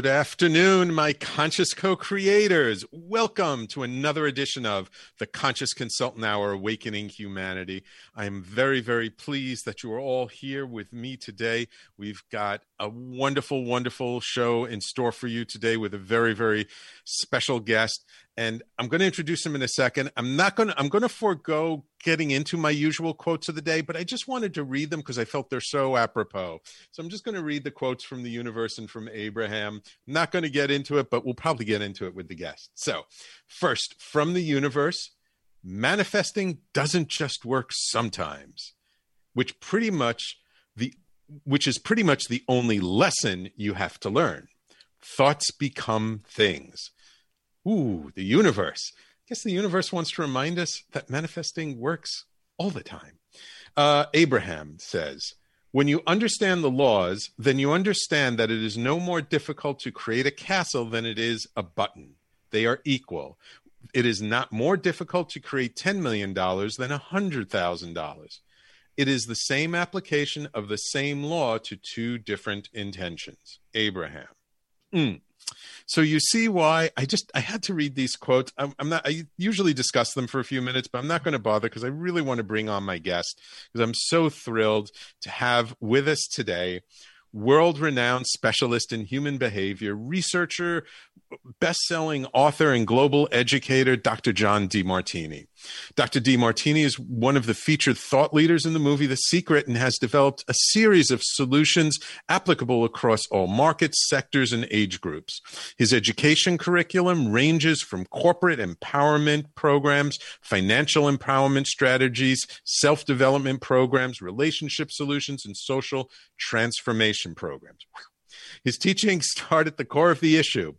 Good afternoon, my conscious co creators. Welcome to another edition of the Conscious Consultant Hour Awakening Humanity. I am very, very pleased that you are all here with me today. We've got a wonderful, wonderful show in store for you today with a very, very special guest and I'm going to introduce him in a second. I'm not going to I'm going to forego getting into my usual quotes of the day, but I just wanted to read them because I felt they're so apropos. So I'm just going to read the quotes from the universe and from Abraham. Not going to get into it, but we'll probably get into it with the guest. So, first, from the universe, manifesting doesn't just work sometimes, which pretty much the which is pretty much the only lesson you have to learn. Thoughts become things. Ooh, the universe. I guess the universe wants to remind us that manifesting works all the time. Uh, Abraham says, when you understand the laws, then you understand that it is no more difficult to create a castle than it is a button. They are equal. It is not more difficult to create $10 million than $100,000. It is the same application of the same law to two different intentions. Abraham. Mm. So you see why I just I had to read these quotes. I'm, I'm not. I usually discuss them for a few minutes, but I'm not going to bother because I really want to bring on my guest because I'm so thrilled to have with us today world renowned specialist in human behavior, researcher, best selling author, and global educator, Dr. John Demartini. Dr. Demartini is one of the featured thought leaders in the movie The Secret and has developed a series of solutions applicable across all markets, sectors, and age groups. His education curriculum ranges from corporate empowerment programs, financial empowerment strategies, self development programs, relationship solutions, and social transformation programs. His teachings start at the core of the issue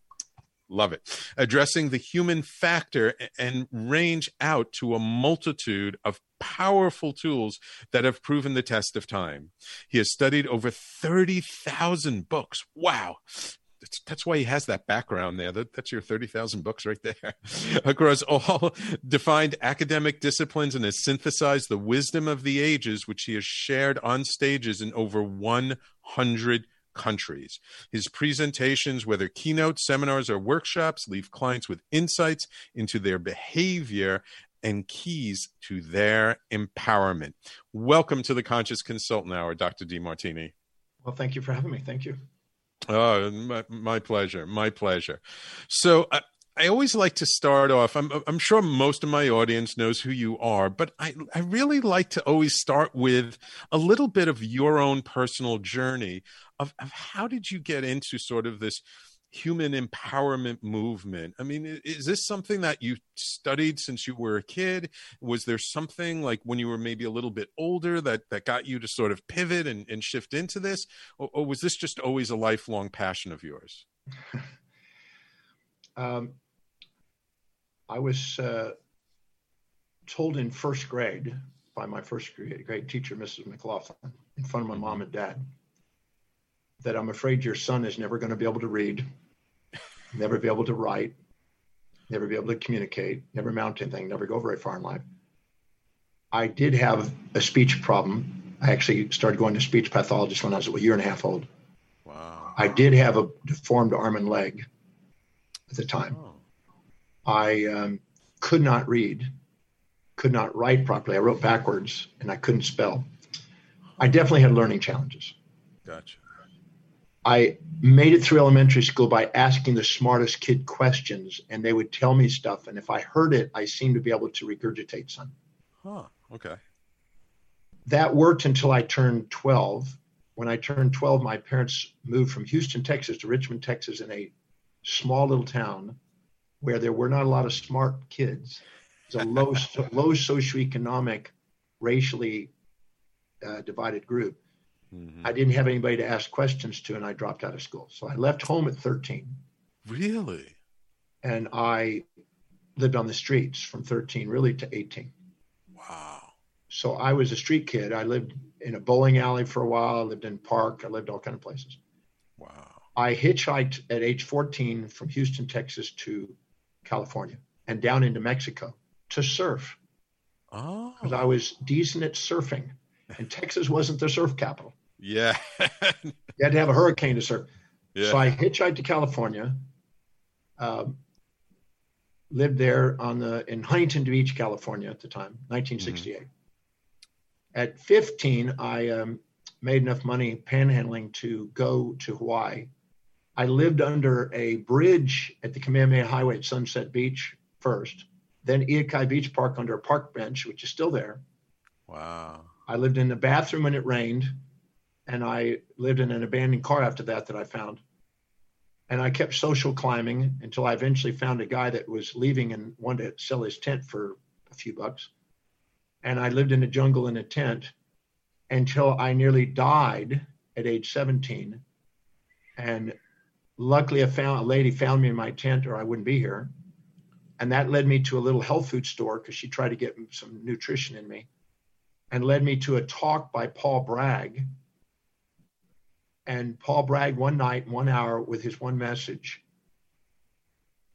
Love it. Addressing the human factor and range out to a multitude of powerful tools that have proven the test of time. He has studied over 30,000 books. Wow. That's, why he has that background there. That, that's your 30,000 books right there. Across all defined academic disciplines and has synthesized the wisdom of the ages, which he has shared on stages in over 100 countries. His presentations, whether keynote seminars or workshops, leave clients with insights into their behavior and keys to their empowerment. Welcome to the Conscious Consultant Hour, Dr. Demartini. Well, thank you for having me. Thank you. Oh, my, my pleasure. My pleasure. So, uh, I always like to start off. I'm, I'm sure most of my audience knows who you are, but I, I really like to always start with a little bit of your own personal journey of, of how did you get into sort of this human empowerment movement? I mean is this something that you studied since you were a kid? Was there something like when you were maybe a little bit older that that got you to sort of pivot and, and shift into this? Or, or was this just always a lifelong passion of yours? Um, I was uh, told in first grade by my first grade, grade teacher, Mrs. McLaughlin, in front of my mom and dad, that I'm afraid your son is never going to be able to read, never be able to write, never be able to communicate, never mount anything, never go very far in life. I did have a speech problem. I actually started going to speech pathologist when I was a year and a half old. Wow. I did have a deformed arm and leg at the time. Oh. I um, could not read, could not write properly. I wrote backwards and I couldn't spell. I definitely had learning challenges. Gotcha. I made it through elementary school by asking the smartest kid questions, and they would tell me stuff. And if I heard it, I seemed to be able to regurgitate some. Huh. Okay. That worked until I turned 12. When I turned 12, my parents moved from Houston, Texas to Richmond, Texas, in a small little town where there were not a lot of smart kids. It's a low, low socioeconomic, racially uh, divided group. Mm-hmm. I didn't have anybody to ask questions to, and I dropped out of school. So I left home at 13. Really? And I lived on the streets from 13 really to 18. Wow. So I was a street kid. I lived in a bowling alley for a while. I lived in park. I lived all kind of places. Wow. I hitchhiked at age 14 from Houston, Texas to California and down into Mexico to surf. Oh. Because I was decent at surfing. And Texas wasn't the surf capital. Yeah. you had to have a hurricane to surf. Yeah. So I hitchhiked to California. Um, lived there on the in Huntington Beach, California at the time, 1968. Mm-hmm. At 15, I um, made enough money panhandling to go to Hawaii. I lived under a bridge at the Kamehameha Highway at Sunset Beach first, then Ehukai Beach Park under a park bench, which is still there. Wow. I lived in the bathroom when it rained, and I lived in an abandoned car after that that I found. And I kept social climbing until I eventually found a guy that was leaving and wanted to sell his tent for a few bucks. And I lived in a jungle in a tent until I nearly died at age 17. And luckily, found a lady found me in my tent, or I wouldn't be here. And that led me to a little health food store because she tried to get some nutrition in me, and led me to a talk by Paul Bragg. And Paul Bragg, one night, one hour, with his one message,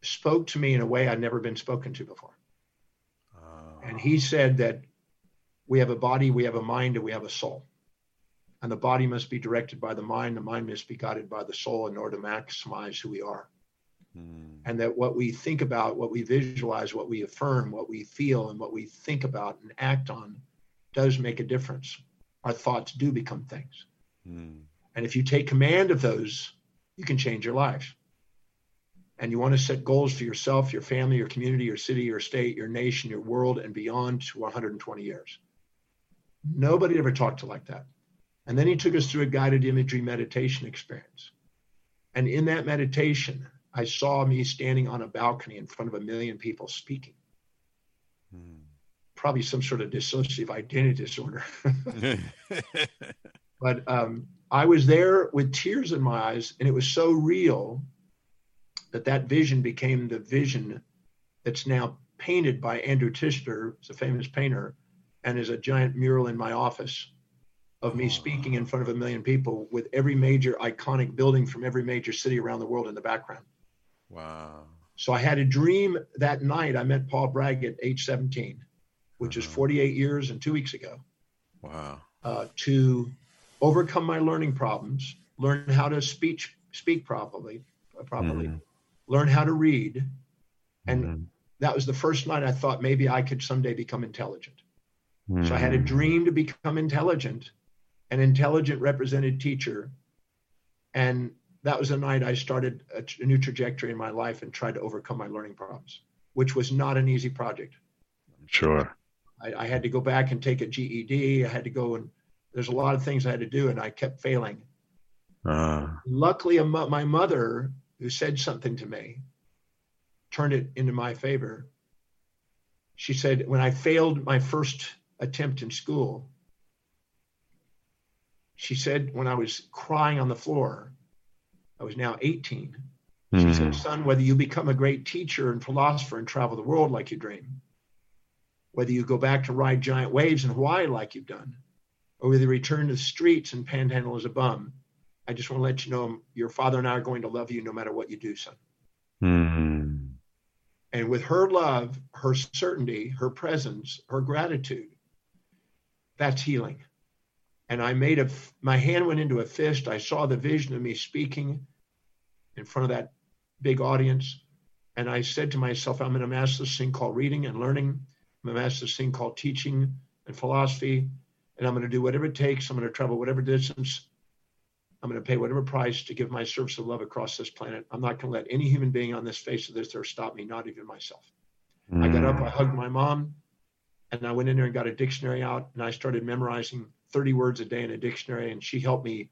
spoke to me in a way I'd never been spoken to before. Uh, and he said that we have a body, we have a mind, and we have a soul. And the body must be directed by the mind, the mind must be guided by the soul in order to maximize who we are. Mm. And that what we think about, what we visualize, what we affirm, what we feel, and what we think about and act on does make a difference. Our thoughts do become things. Mm. And if you take command of those, you can change your life. And you want to set goals for yourself, your family, your community, your city, your state, your nation, your world, and beyond to 120 years. Nobody ever talked to like that. And then he took us through a guided imagery meditation experience. And in that meditation, I saw me standing on a balcony in front of a million people speaking. Hmm. Probably some sort of dissociative identity disorder. but um, I was there with tears in my eyes, and it was so real that that vision became the vision that's now painted by Andrew Tischler, who's a famous painter, and is a giant mural in my office of me speaking in front of a million people with every major iconic building from every major city around the world in the background. Wow. So I had a dream that night. I met Paul Bragg at age 17, which uh-huh. is 48 years and two weeks ago. Wow. Uh, to overcome my learning problems, learn how to speech speak properly, uh, properly, mm-hmm. learn how to read, and mm-hmm. that was the first night I thought maybe I could someday become intelligent. Mm. So I had a hmm. dream to become intelligent, an intelligent represented teacher. And that was the night I started a, a new trajectory in my life and tried to overcome my learning problems, which was not an easy project. Sure. I, I had to go back and take a GED. I had to go and there's a lot of things I had to do, and I kept failing. Uh. Luckily, my mother, who said something to me, turned it into my favor. She said, when I failed my first attempt in school. She said, when I was crying on the floor, I was now 18. She mm. said, Son, whether you become a great teacher and philosopher and travel the world like you dream, whether you go back to ride giant waves in Hawaii like you've done, or whether you return to the streets and panhandle as a bum, I just want to let you know your father and I are going to love you no matter what you do, son. Mm. And with her love, her certainty, her presence, her gratitude, that's healing. And I made a, my hand went into a fist. I saw the vision of me speaking in front of that big audience. And I said to myself, I'm going to master this thing called reading and learning. I'm going to master this thing called teaching and philosophy. And I'm going to do whatever it takes. I'm going to travel whatever distance. I'm going to pay whatever price to give my service of love across this planet. I'm not going to let any human being on this face of this earth stop me, not even myself. Mm. I got up, I hugged my mom. And I went in there and got a dictionary out and I started memorizing 30 words a day in a dictionary. And she helped me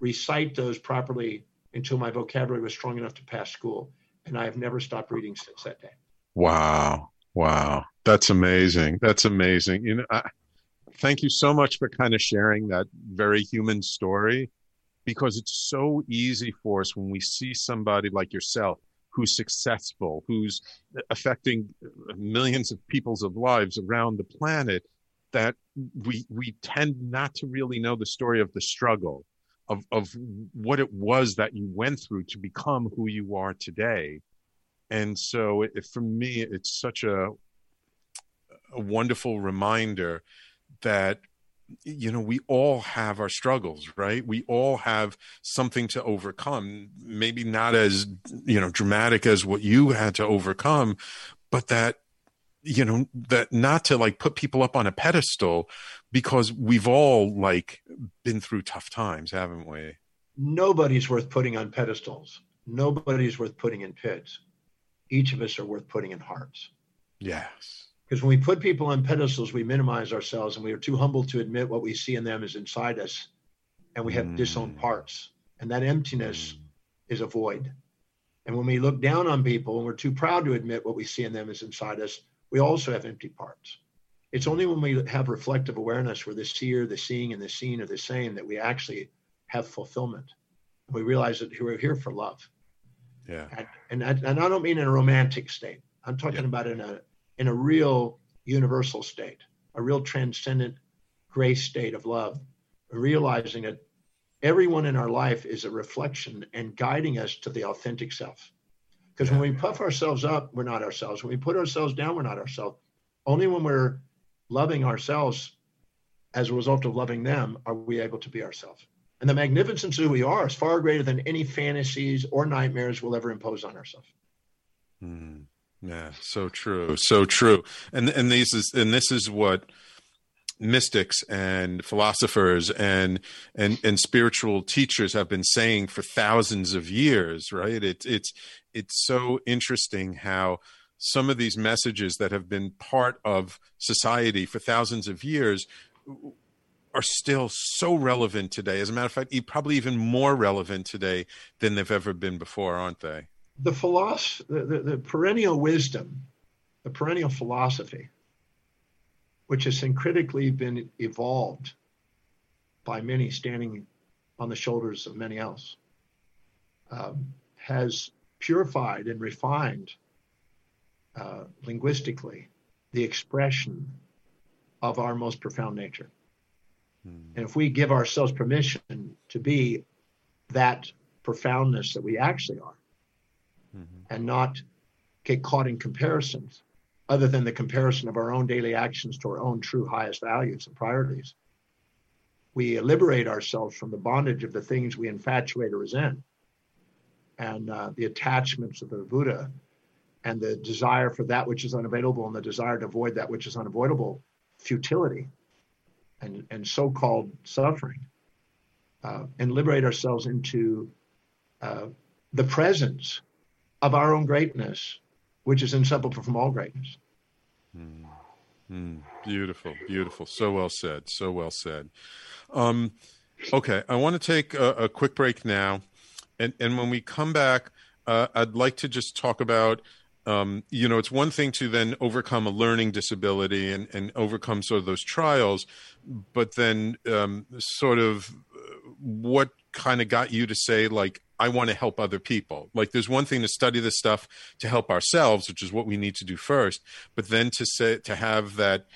recite those properly until my vocabulary was strong enough to pass school. And I have never stopped reading since that day. Wow. Wow. That's amazing. That's amazing. You know, I, thank you so much for kind of sharing that very human story because it's so easy for us when we see somebody like yourself who's successful, who's affecting millions of people's of lives around the planet, that we we tend not to really know the story of the struggle of of what it was that you went through to become who you are today. And so it, for me, it's such a a wonderful reminder that you know we all have our struggles right? We all have something to overcome. Maybe not as you know dramatic as what you had to overcome but that you know that not to like put people up on a pedestal because we've all like been through tough times haven't we? Nobody's worth putting on pedestals. Nobody's worth putting in pits. Each of us are worth putting in hearts. Yes because when we put people on pedestals, we minimize ourselves and we are too humble to admit what we see in them is inside us. And we have mm. disowned parts. And that emptiness mm. is a void. And when we look down on people and we're too proud to admit what we see in them is inside us, we also have empty parts. It's only when we have reflective awareness where the seer, the seeing, and the seen are the same that we actually have fulfillment. We realize that we're here for love. Yeah. And, and, I, and I don't mean in a romantic state. I'm talking yeah. about in a in a real universal state, a real transcendent grace state of love, realizing that everyone in our life is a reflection and guiding us to the authentic self. Because when we puff ourselves up, we're not ourselves. When we put ourselves down, we're not ourselves. Only when we're loving ourselves as a result of loving them are we able to be ourselves. And the magnificence of who we are is far greater than any fantasies or nightmares we'll ever impose on ourselves. Mm. Yeah, so true, so true. And and these is and this is what mystics and philosophers and and and spiritual teachers have been saying for thousands of years, right? It's it's it's so interesting how some of these messages that have been part of society for thousands of years are still so relevant today. As a matter of fact, probably even more relevant today than they've ever been before, aren't they? The philosophy, the, the, the perennial wisdom, the perennial philosophy, which has critically been evolved by many standing on the shoulders of many else, um, has purified and refined uh, linguistically the expression of our most profound nature. Mm. And if we give ourselves permission to be that profoundness that we actually are, mm-hmm. and not get caught in comparisons other than the comparison of our own daily actions to our own true highest values and priorities. We liberate ourselves from the bondage of the things we infatuate or resent and uh, the attachments of the Buddha and the desire for that which is unavailable and the desire to avoid that which is unavoidable, futility and, and so called suffering, uh, and liberate ourselves into uh, the presence of our own greatness, which is inseparable from all greatness. Mm. Mm. Beautiful, beautiful. So well said. So well said. Um, okay, I want to take a, a, quick break now, and and when we come back, uh, I'd like to just talk about. Um, you know, it's one thing to then overcome a learning disability and, and overcome sort of those trials, but then um, sort of what kind of got you to say like I want to help other people. Like there's one thing to study this stuff to help ourselves, which is what we need to do first, but then to say to have that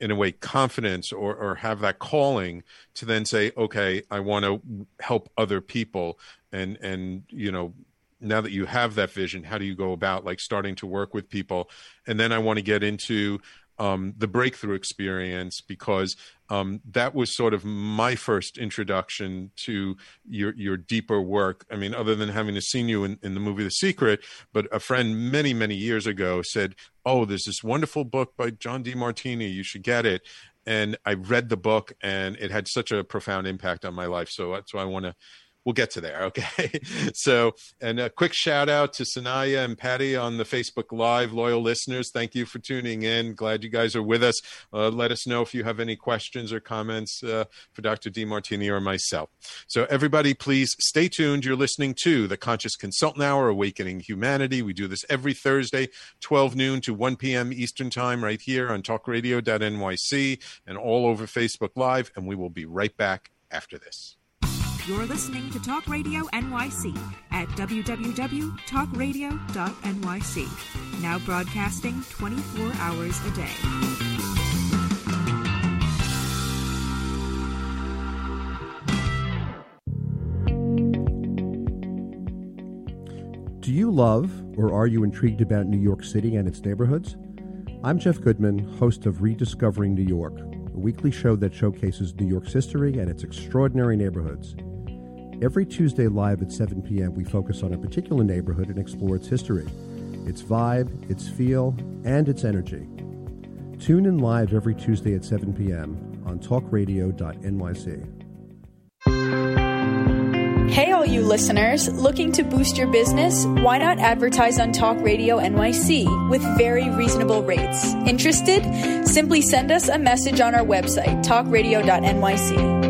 in a way confidence or or have that calling to then say, okay, I want to help other people and and you know now that you have that vision how do you go about like starting to work with people and then i want to get into um, the breakthrough experience because um, that was sort of my first introduction to your your deeper work. I mean, other than having seen you in, in the movie The Secret, but a friend many many years ago said, "Oh, there's this wonderful book by John Demartini. You should get it." And I read the book, and it had such a profound impact on my life. So that's why I want to we'll get to there. Okay. so, and a quick shout out to Sanaya and Patty on the Facebook Live, loyal listeners. Thank you for tuning in. Glad you guys are with us. Uh, let us know if you have any questions or comments uh, for Dr. Demartini or myself. So, everybody, please stay tuned. You're listening to the Conscious Consultant Hour, Awakening Humanity. We do this every Thursday, 12 noon to 1 p.m. Eastern Time, right here on talkradio.nyc and all over Facebook Live. And we will be right back after this. You're listening to Talk Radio NYC at www.talkradio.nyc. Now broadcasting 24 hours a day. Do you love or are you intrigued about New York City and its neighborhoods? I'm Jeff Goodman, host of Rediscovering New York a weekly show that showcases New York's history and its extraordinary neighborhoods. Every Tuesday live at 7 p.m., we focus on a particular neighborhood and explore its history, its vibe, its feel, and its energy. Tune in live every Tuesday at 7 p.m. on talkradio.nyc. Hey, all you listeners, looking to boost your business? Why not advertise on Talk Radio NYC with very reasonable rates? Interested? Simply send us a message on our website, talkradio.nyc.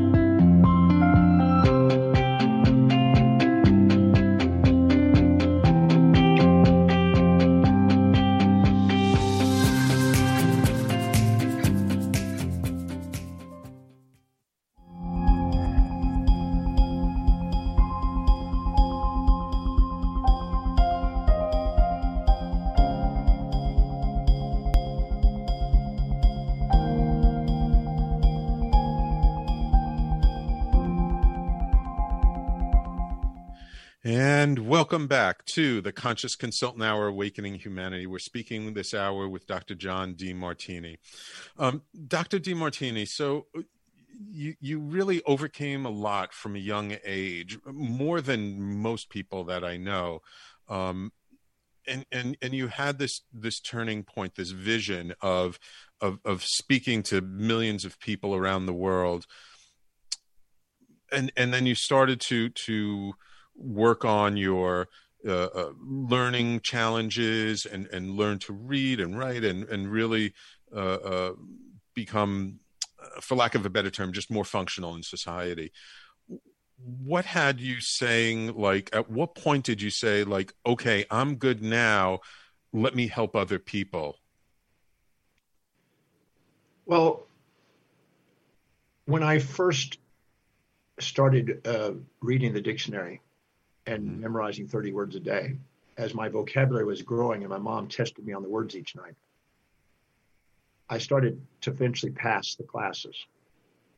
Welcome back to the Conscious Consultant Hour Awakening Humanity. We're speaking this hour with Dr. John Demartini. Um, Dr. Demartini, so uh, you, you really overcame a lot from a young age, more than most people that I know. Um, and, and, and you had this, this turning point, this vision of, of, of speaking to millions of people around the world. And, and then you started to, to, work on your uh, uh, learning challenges and, and learn to read and write and, and really uh, uh become, uh, for lack of a better term, just more functional in society. What had you saying, like, at what point did you say, like, okay, I'm good now, let me help other people? Well, when I first started uh, reading the dictionary, and memorizing 30 words a day as my vocabulary was growing and my mom tested me on the words each night. I started to eventually pass the classes.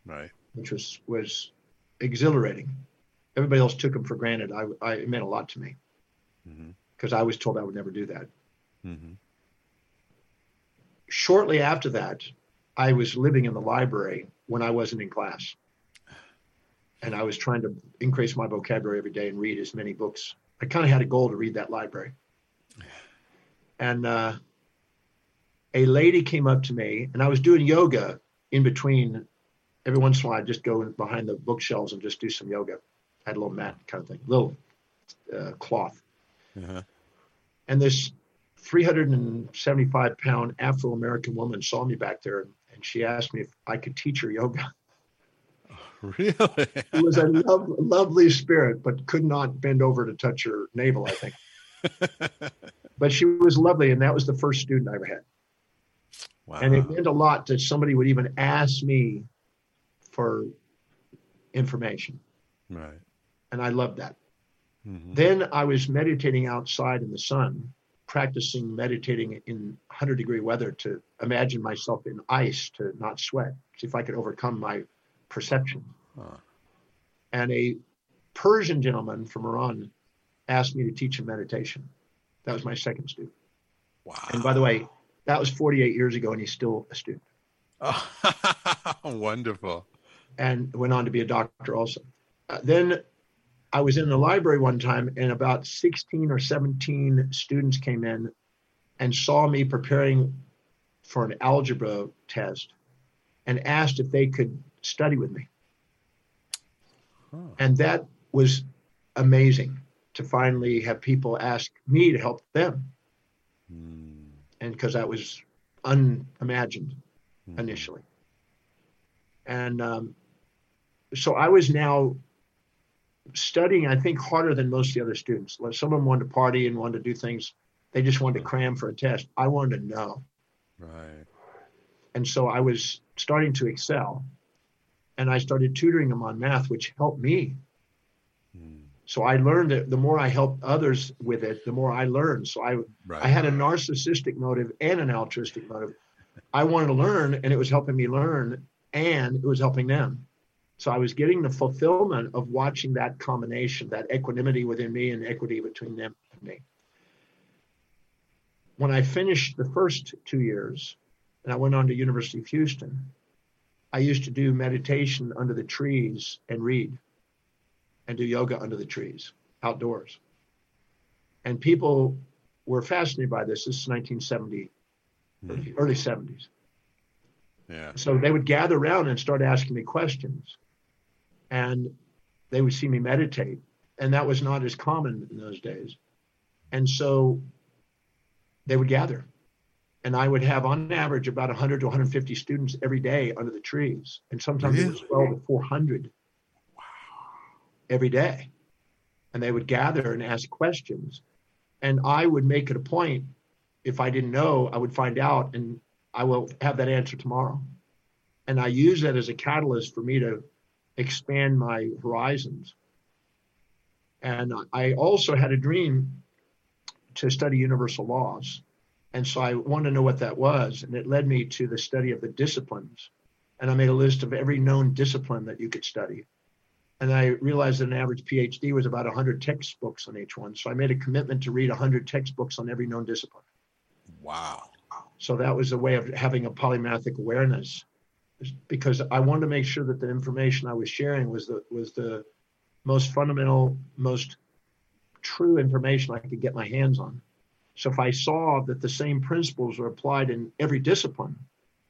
Right. Which was was exhilarating. Everybody else took them for granted. I, I it meant a lot to me because mm-hmm. I was told I would never do that. Mm-hmm. Shortly after that, I was living in the library when I wasn't in class and I was trying to increase my vocabulary every day and read as many books. I kind of had a goal to read that library. And uh, a lady came up to me, and I was doing yoga in between. Every once in a while, I'd just go behind the bookshelves and just do some yoga. I had a little mat kind of thing, little uh, cloth. Uh-huh. And this 375 pound Afro American woman saw me back there, and she asked me if I could teach her yoga. Really? He was a lovely spirit, but could not bend over to touch her navel, I think. but she was lovely, and that was the first student I ever had. Wow. And it meant a lot that somebody would even ask me for information. Right. And I loved that. Mm-hmm. Then I was meditating outside in the sun, practicing meditating in 100 degree weather to imagine myself in ice to not sweat, see if I could overcome my perception. Huh. And a Persian gentleman from Iran asked me to teach him meditation. That was my second student. Wow. And by the way, that was 48 years ago, and he's still a student. Oh, wonderful. And went on to be a doctor also. Uh, then I was in the library one time, and about 16 or 17 students came in and saw me preparing for an algebra test and asked if they could study with me. Huh. And that was amazing to finally have people ask me to help them. Hmm. And because that was unimagined hmm. initially. And um, so I was now studying, I think, harder than most of the other students. Like some of them wanted to party and wanted to do things. They just wanted to cram for a test. I wanted to know. Right. And so I was starting to excel. And I started tutoring them on math, which helped me. Hmm. So I learned that the more I helped others with it, the more I learned. So I Right. I had a narcissistic motive and an altruistic motive. I wanted to learn, and it was helping me learn, and it was helping them. So I was getting the fulfillment of watching that combination, that equanimity within me and equity between them and me. When I finished the first two years, and I went on to University of Houston, I used to do meditation under the trees and read, and do yoga under the trees outdoors. And people were fascinated by this. This is 1970, Hmm. early 70s. Yeah. So they would gather around and start asking me questions. And they would see me meditate. And that was not as common in those days. And so they would gather. And I would have, on average, about 100 to 150 students every day under the trees. And sometimes it was 12 to 400 every day. And they would gather and ask questions. And I would make it a point, if I didn't know, I would find out and I will have that answer tomorrow. And I use that as a catalyst for me to expand my horizons. And I also had a dream to study universal laws. And so I wanted to know what that was. And it led me to the study of the disciplines. And I made a list of every known discipline that you could study. And I realized that an average PhD was about 100 textbooks on each one. So I made a commitment to read 100 textbooks on every known discipline. Wow. So that was a way of having a polymathic awareness, because I wanted to make sure that the information I was sharing was the was the most fundamental, most true information I could get my hands on. So if I saw that the same principles are applied in every discipline,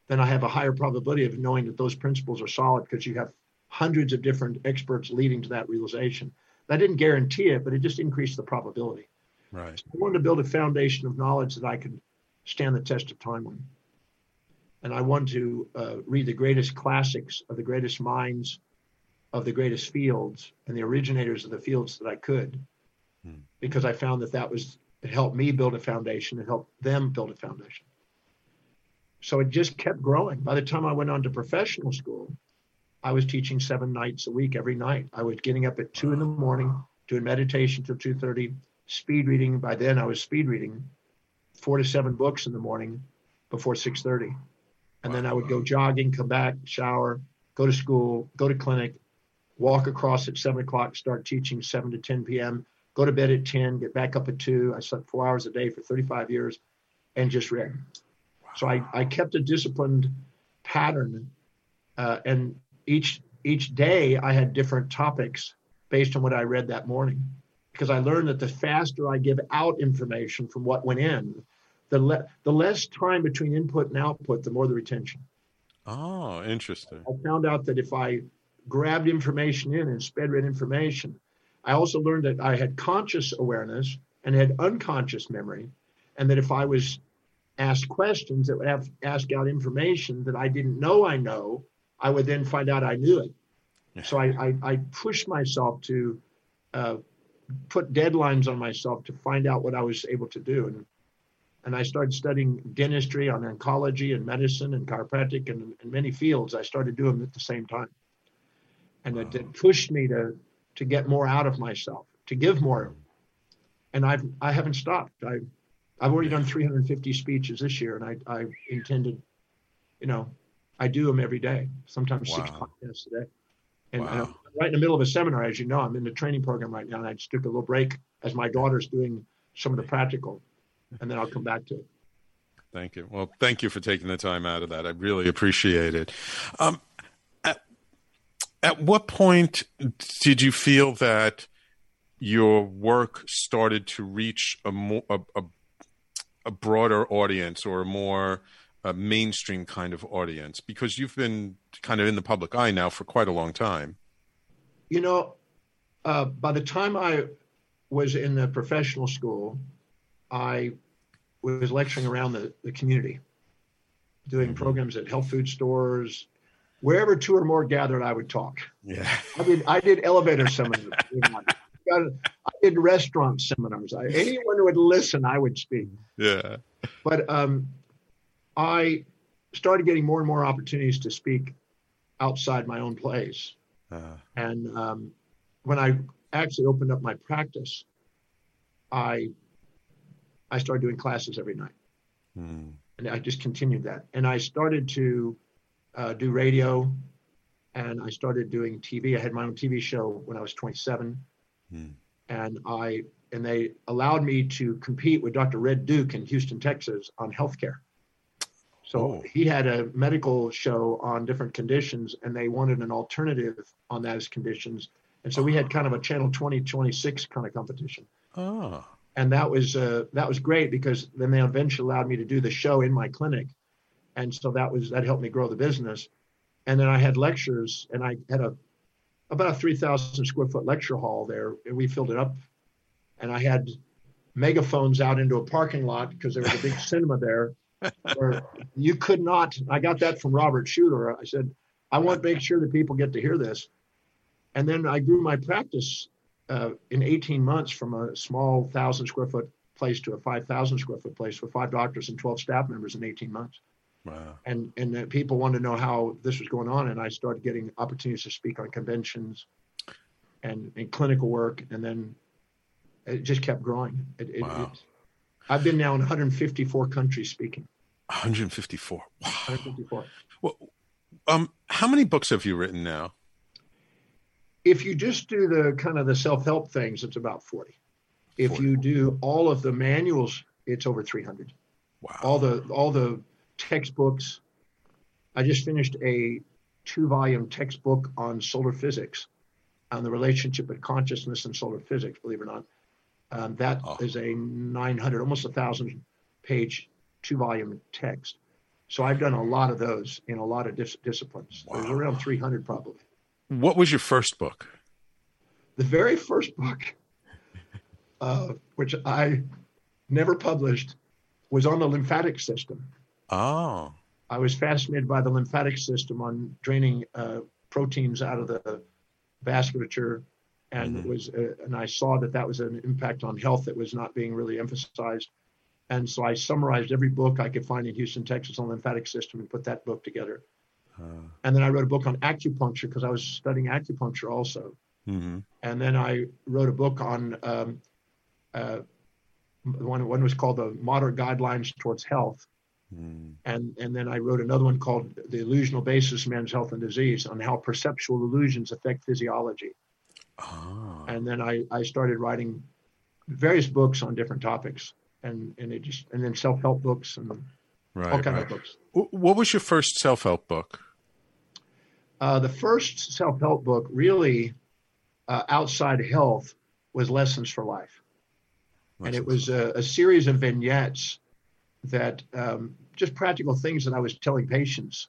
then I have a higher probability of knowing that those principles are solid because you have hundreds of different experts leading to that realization. That didn't guarantee it, but it just increased the probability. Right. I wanted to build a foundation of knowledge that I could stand the test of time on. And I wanted to uh, read the greatest classics of the greatest minds of the greatest fields and the originators of the fields that I could, Hmm. because I found that that was it helped me build a foundation. It helped them build a foundation. So it just kept growing. By the time I went on to professional school, I was teaching seven nights a week, every night. I was getting up at two in the morning, doing meditation till two thirty, speed reading. By then, I was speed reading four to seven books in the morning before six thirty, and then I would go jogging, come back, shower, go to school, go to clinic, walk across at seven o'clock, start teaching seven to ten p.m. Go to bed at ten, get back up at two. I slept four hours a day for thirty-five years, and just read. So I, I kept a disciplined pattern, uh, and each each day I had different topics based on what I read that morning, because I learned that the faster I give out information from what went in, the le- the less time between input and output, the more the retention. Oh, interesting. I found out that if I grabbed information in and sped read information, I also learned that I had conscious awareness and had unconscious memory, and that if I was asked questions that would have ask out information that I didn't know I know, I would then find out I knew it. So I, I, I pushed myself to uh, put deadlines on myself to find out what I was able to do. And, and I started studying dentistry on oncology and medicine and chiropractic and, and many fields. I started doing them at the same time. And it, it pushed me to, to get more out of myself, to give more. And I've, I haven't stopped. I, I've already done 350 speeches this year, and I, I intended, you know, I do them every day, sometimes six Wow. podcasts a day. And Wow. I'm right in the middle of a seminar, as you know, I'm in the training program right now, and I just took a little break as my daughter's doing some of the practical, and then I'll come back to it. Thank you. Well, thank you for taking the time out of that. I really appreciate it. Um, at what point did you feel that your work started to reach a more a, a, a broader audience or a more uh, mainstream kind of audience? Because you've been kind of in the public eye now for quite a long time. You know, uh, by the time I was in the professional school, I was lecturing around the, the community, doing programs at health food stores. Wherever two or more gathered, I would talk. Yeah. I did I did elevator seminars. I did restaurant seminars. I, anyone who would listen, I would speak. Yeah. But um, I started getting more and more opportunities to speak outside my own place. Uh, And um, when I actually opened up my practice, I I started doing classes every night, hmm. and I just continued that. And I started to uh, do radio, and I started doing TV. I had my own TV show when I was 27, Hmm. and I and they allowed me to compete with Dr. Red Duke in Houston, Texas, on healthcare. So Oh. he had a medical show on different conditions, and they wanted an alternative on those conditions. And so we had kind of a Channel 20, 26 kind of competition, Oh. and that was uh, that was great because then they eventually allowed me to do the show in my clinic, and so that was that helped me grow the business. And then I had lectures, and I had a about a 3,000 square foot lecture hall there, and we filled it up. And I had megaphones out into a parking lot because there was a big cinema there where you could not. I got that from Robert Schuller. I said, I want to make sure that people get to hear this. And then I grew my practice uh, in 18 months from a small thousand square foot place to a 5,000 square foot place with five doctors and 12 staff members in 18 months. Wow. And and uh, people wanted to know how this was going on, and I started getting opportunities to speak on conventions and, and clinical work, and then it just kept growing. It, it, Wow. it- I've been now in 154 countries speaking. 154. Wow. 154. Well, um, how many books have you written now? If you just do the kind of the self-help things, it's about 40. If 40. you do all of the manuals, it's over 300. Wow. all the all the textbooks. I just finished a two-volume textbook on solar physics, on the relationship of consciousness and solar physics. Believe it or not, um, that is Oh. a 900, almost a thousand page two-volume text. So I've done a lot of those in a lot of dis- disciplines. There's around 300 probably. What was your first book? The very first book, uh, which I never published, was on the lymphatic system. Oh. I was fascinated by the lymphatic system on draining uh, proteins out of the vasculature, and Mhm. was uh, and I saw that that was an impact on health that was not being really emphasized. And so I summarized every book I could find in Houston, Texas on lymphatic system and put that book together. Uh, And then I wrote a book on acupuncture because I was studying acupuncture also. hmm And then I wrote a book on um, uh, one. One was called the Moderate Guidelines Towards Health, Mm. and and then I wrote another one called The Illusional Basis of Man's Health and Disease on how perceptual illusions affect physiology. Oh. And then I, I started writing various books on different topics, and and it just and then self help books and Right. all kind right. of books. What was your first self help book? Uh, the first self help book, really, uh, outside health, was Lessons for Life. and it was a, a series of vignettes that um, just practical things that I was telling patients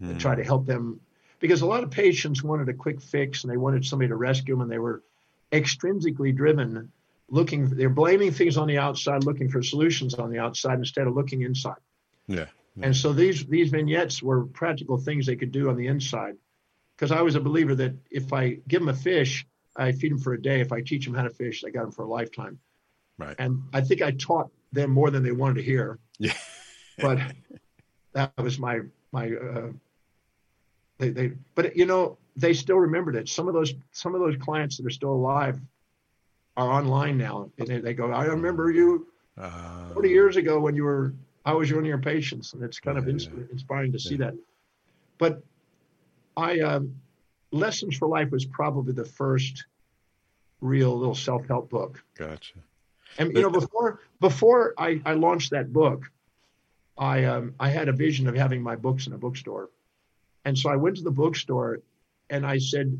to Mm. try to help them because a lot of patients wanted a quick fix and they wanted somebody to rescue them and they were extrinsically driven looking they're blaming things on the outside looking for solutions on the outside instead of looking inside Yeah. and so these these vignettes were practical things they could do on the inside because i was a believer that if i give them a fish i feed them for a day if i teach them how to fish i got them for a lifetime Right. and I think I taught them more than they wanted to hear. Yeah. But that was my my. Uh, they they but you know they still remembered it. Some of those some of those clients that are still alive are online now, and they, they go, "I remember you Uh, 40 years ago when you were I was one of your patients," and it's kind of ins- yeah. inspiring to see Yeah. that. But I um, lessons for life was probably the first real little self help book. Gotcha. And you know, before before I, I launched that book, I um, I had a vision of having my books in a bookstore, and so I went to the bookstore, and I said,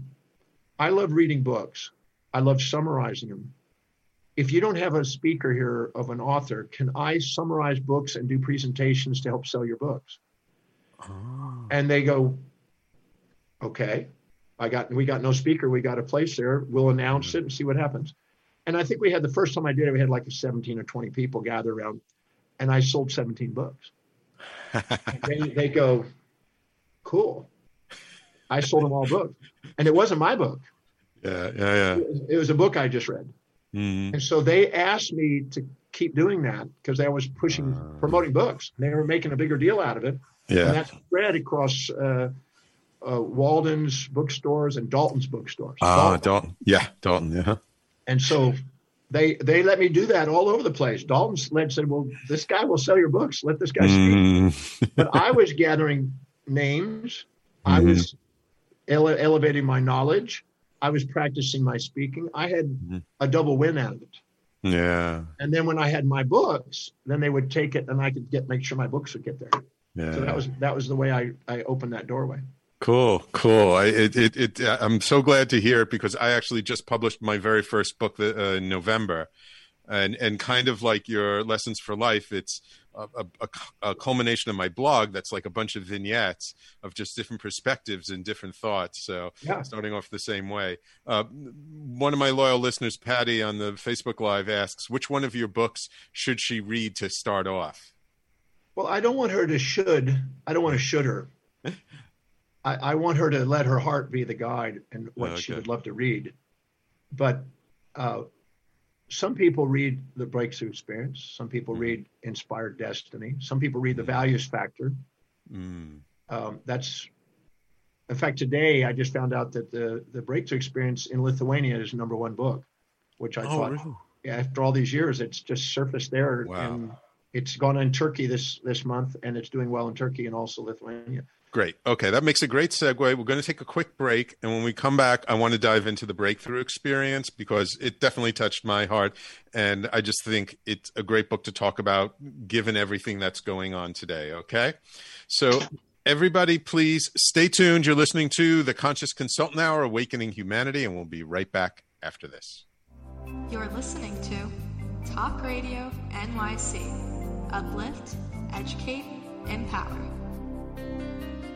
I love reading books. I love summarizing them. If you don't have a speaker here of an author, can I summarize books and do presentations to help sell your books? Oh. And they go, okay, I got we got no speaker. We got a place there. We'll announce it and see what happens. And I think we had the first time I did it, we had like 17 or 20 people gather around, and I sold 17 books. They, they go, cool. I sold them all books. and it wasn't my book. Yeah, yeah, yeah. It was, a book I just read. Mhm. And so they asked me to keep doing that because I was pushing, Ah. promoting books. They were making a bigger deal out of it. And Yeah. that spread across uh, uh, Walden's bookstores and Dalton's bookstores. Ah, Dalton. Dalton. Yeah, Dalton. Yeah. And so they they let me do that all over the place. Dalton led said, "Well, this guy will sell your books. Let this guy speak." Mm. But I was gathering names. I Mhm. was ele- elevating my knowledge. I was practicing my speaking. I had Mhm. a double win out of it. Yeah. And then when I had my books, then they would take it, and I could get make sure my books would get there. Yeah. So that was that was the way I I opened that doorway. Cool, cool. I, it, it, it, I'm so glad to hear it because I actually just published my very first book uh, in November, and and kind of like your lessons for life, it's a, a, a culmination of my blog that's like a bunch of vignettes of just different perspectives and different thoughts. So Yeah. starting off the same way. Uh, one of my loyal listeners, Patty, on the Facebook Live asks, which one of your books should she read to start off? Well, I don't want her to should. I don't want to should her. I, I want her to let her heart be the guide and what she Okay. would love to read. But uh, some people read the breakthrough experience. Some people read inspired destiny. Some people read the values factor. Mm. Um, that's, in fact, today I just found out that the the breakthrough experience in Lithuania is number one book, which I Oh, thought really? yeah, after all these years, it's just surfaced there. Wow. And it's gone in Turkey this this month, and it's doing well in Turkey and also Lithuania. Great. Okay, that makes a great segue. We're going to take a quick break, and when we come back, I want to dive into the breakthrough experience because it definitely touched my heart, and I just think it's a great book to talk about, given everything that's going on today. Okay, so everybody, please stay tuned. You're listening to the Conscious Consultant Hour, Awakening Humanity, and we'll be right back after this. You're listening to Talk Radio NYC. Uplift, educate, empower.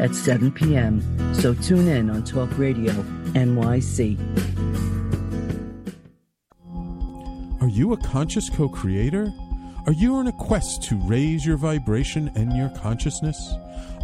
at 7 p.m., so tune in on Talk Radio NYC. Are you a conscious co creator? Are you on a quest to raise your vibration and your consciousness?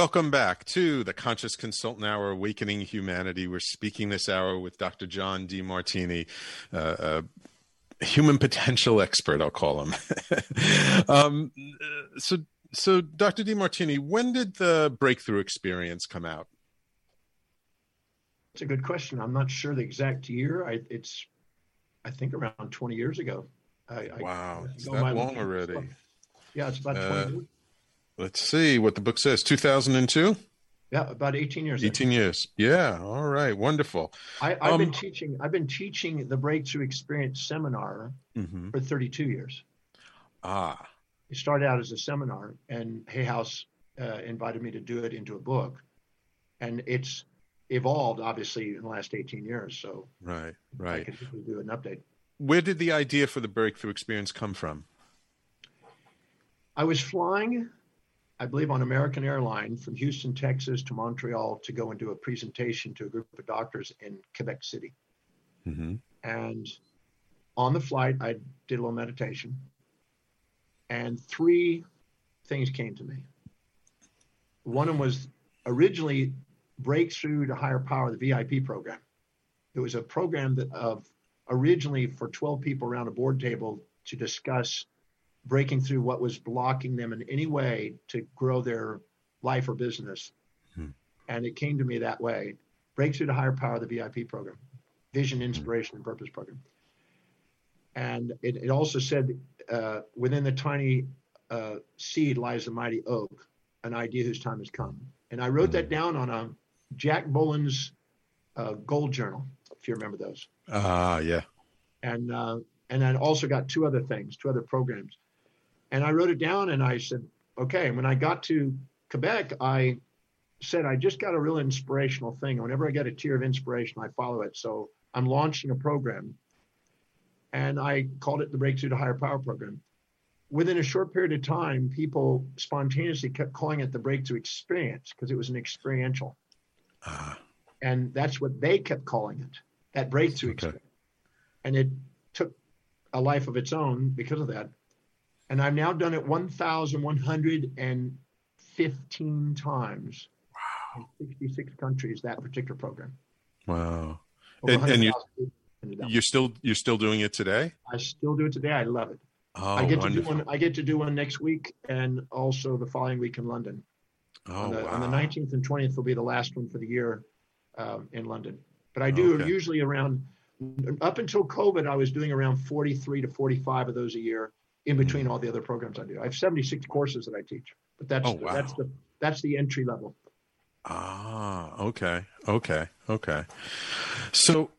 Welcome back to the Conscious Consultant Hour, Awakening Humanity. We're speaking this hour with Dr. John Demartini, uh, a human potential expert, I'll call him. um, so, so, Dr. Demartini, when did the breakthrough experience come out? It's a good question. I'm not sure the exact year. I, it's, I think around 20 years ago. I, Wow, I it's that long already. Yeah, it's about 20 Uh, years. Let's see what the book says. 2002? Yeah, about 18 years. 18 years. Yeah. All right. Wonderful. I, I've Um, been teaching. I've been teaching the Breakthrough Experience seminar Mhm. for 32 years. Ah. It started out as a seminar, and Hay House uh, invited me to do it into a book, and it's evolved obviously in the last 18 years. So Right. I Right. could do an update. Where did the idea for the breakthrough experience come from? I was flying, I believe, on American Airlines from Houston, Texas to Montreal to go and do a presentation to a group of doctors in Quebec City. Mm-hmm. And on the flight, I did a little meditation, and three things came to me. One of them was originally Breakthrough to Higher Power, the VIP program. It was a program that of originally for 12 people around a board table to discuss breaking through what was blocking them in any way to grow their life or business. Hmm. And it came to me that way. Breakthrough to Higher Power, the VIP program, Vision, Inspiration, and Purpose program. And it, it also said uh, within the tiny uh, seed lies the mighty oak, an idea whose time has come. And I wrote that down on a Jack Boland's uh, gold journal, if you remember those Ah, yeah. and uh, and I also got two other things, two other programs, and I wrote it down and I said, okay. And when I got to Quebec, I said I just got a real inspirational thing. Whenever I get a tear of inspiration, I follow it. So I'm launching a program, and I called it the Breakthrough to Higher Power program. Within a short period of time, people spontaneously kept calling it the Breakthrough Experience because it was an experiential, Ah, and that's what they kept calling it, that breakthrough Okay. experience. And it took a life of its own because of that. And I've now done it 1,115 times in 66 countries, that particular program. wow. And- and you- 100,000 people ended up. You're still you're still doing it today? I still do it today. I love it. Oh, I get wonderful. to do one. I get to do one next week, and also the following week in London. oh, on, the, wow. on the 19th and 20th will be the last one for the year um, in London. But I do Okay. usually around up until COVID, I was doing around 43 to 45 of those a year in between all the other programs I do. I have 76 courses that I teach, but that's Oh, wow. that's the that's the entry level. Ah, okay, okay, okay. So,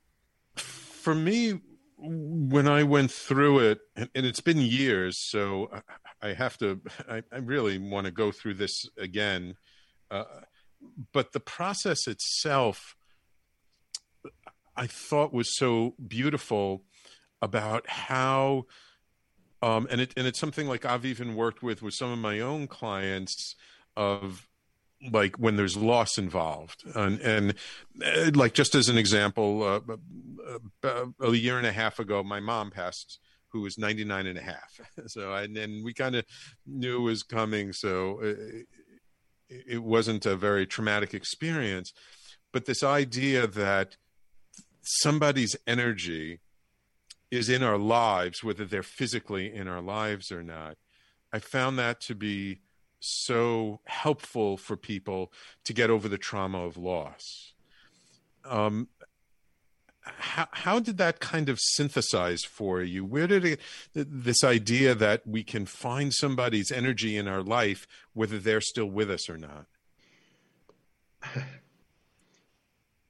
for me, when I went through it, and, it's been years, so I, I have to, I, I really want to go through this again. Uh, but the process itself, I thought was so beautiful about how, um, and it and it's something like I've even worked with with some of my own clients of like when there's loss involved. And and uh, like just as an example uh, uh, a year and a half ago my mom passed who was 99 and a half. So and then we kind of knew it was coming so it, it wasn't a very traumatic experience. But this idea that somebody's energy is in our lives whether they're physically in our lives or not i found that to be so helpful for people to get over the trauma of loss. Um, how, how did that kind of synthesize for you? Where did it, this idea that we can find somebody's energy in our life, whether they're still with us or not?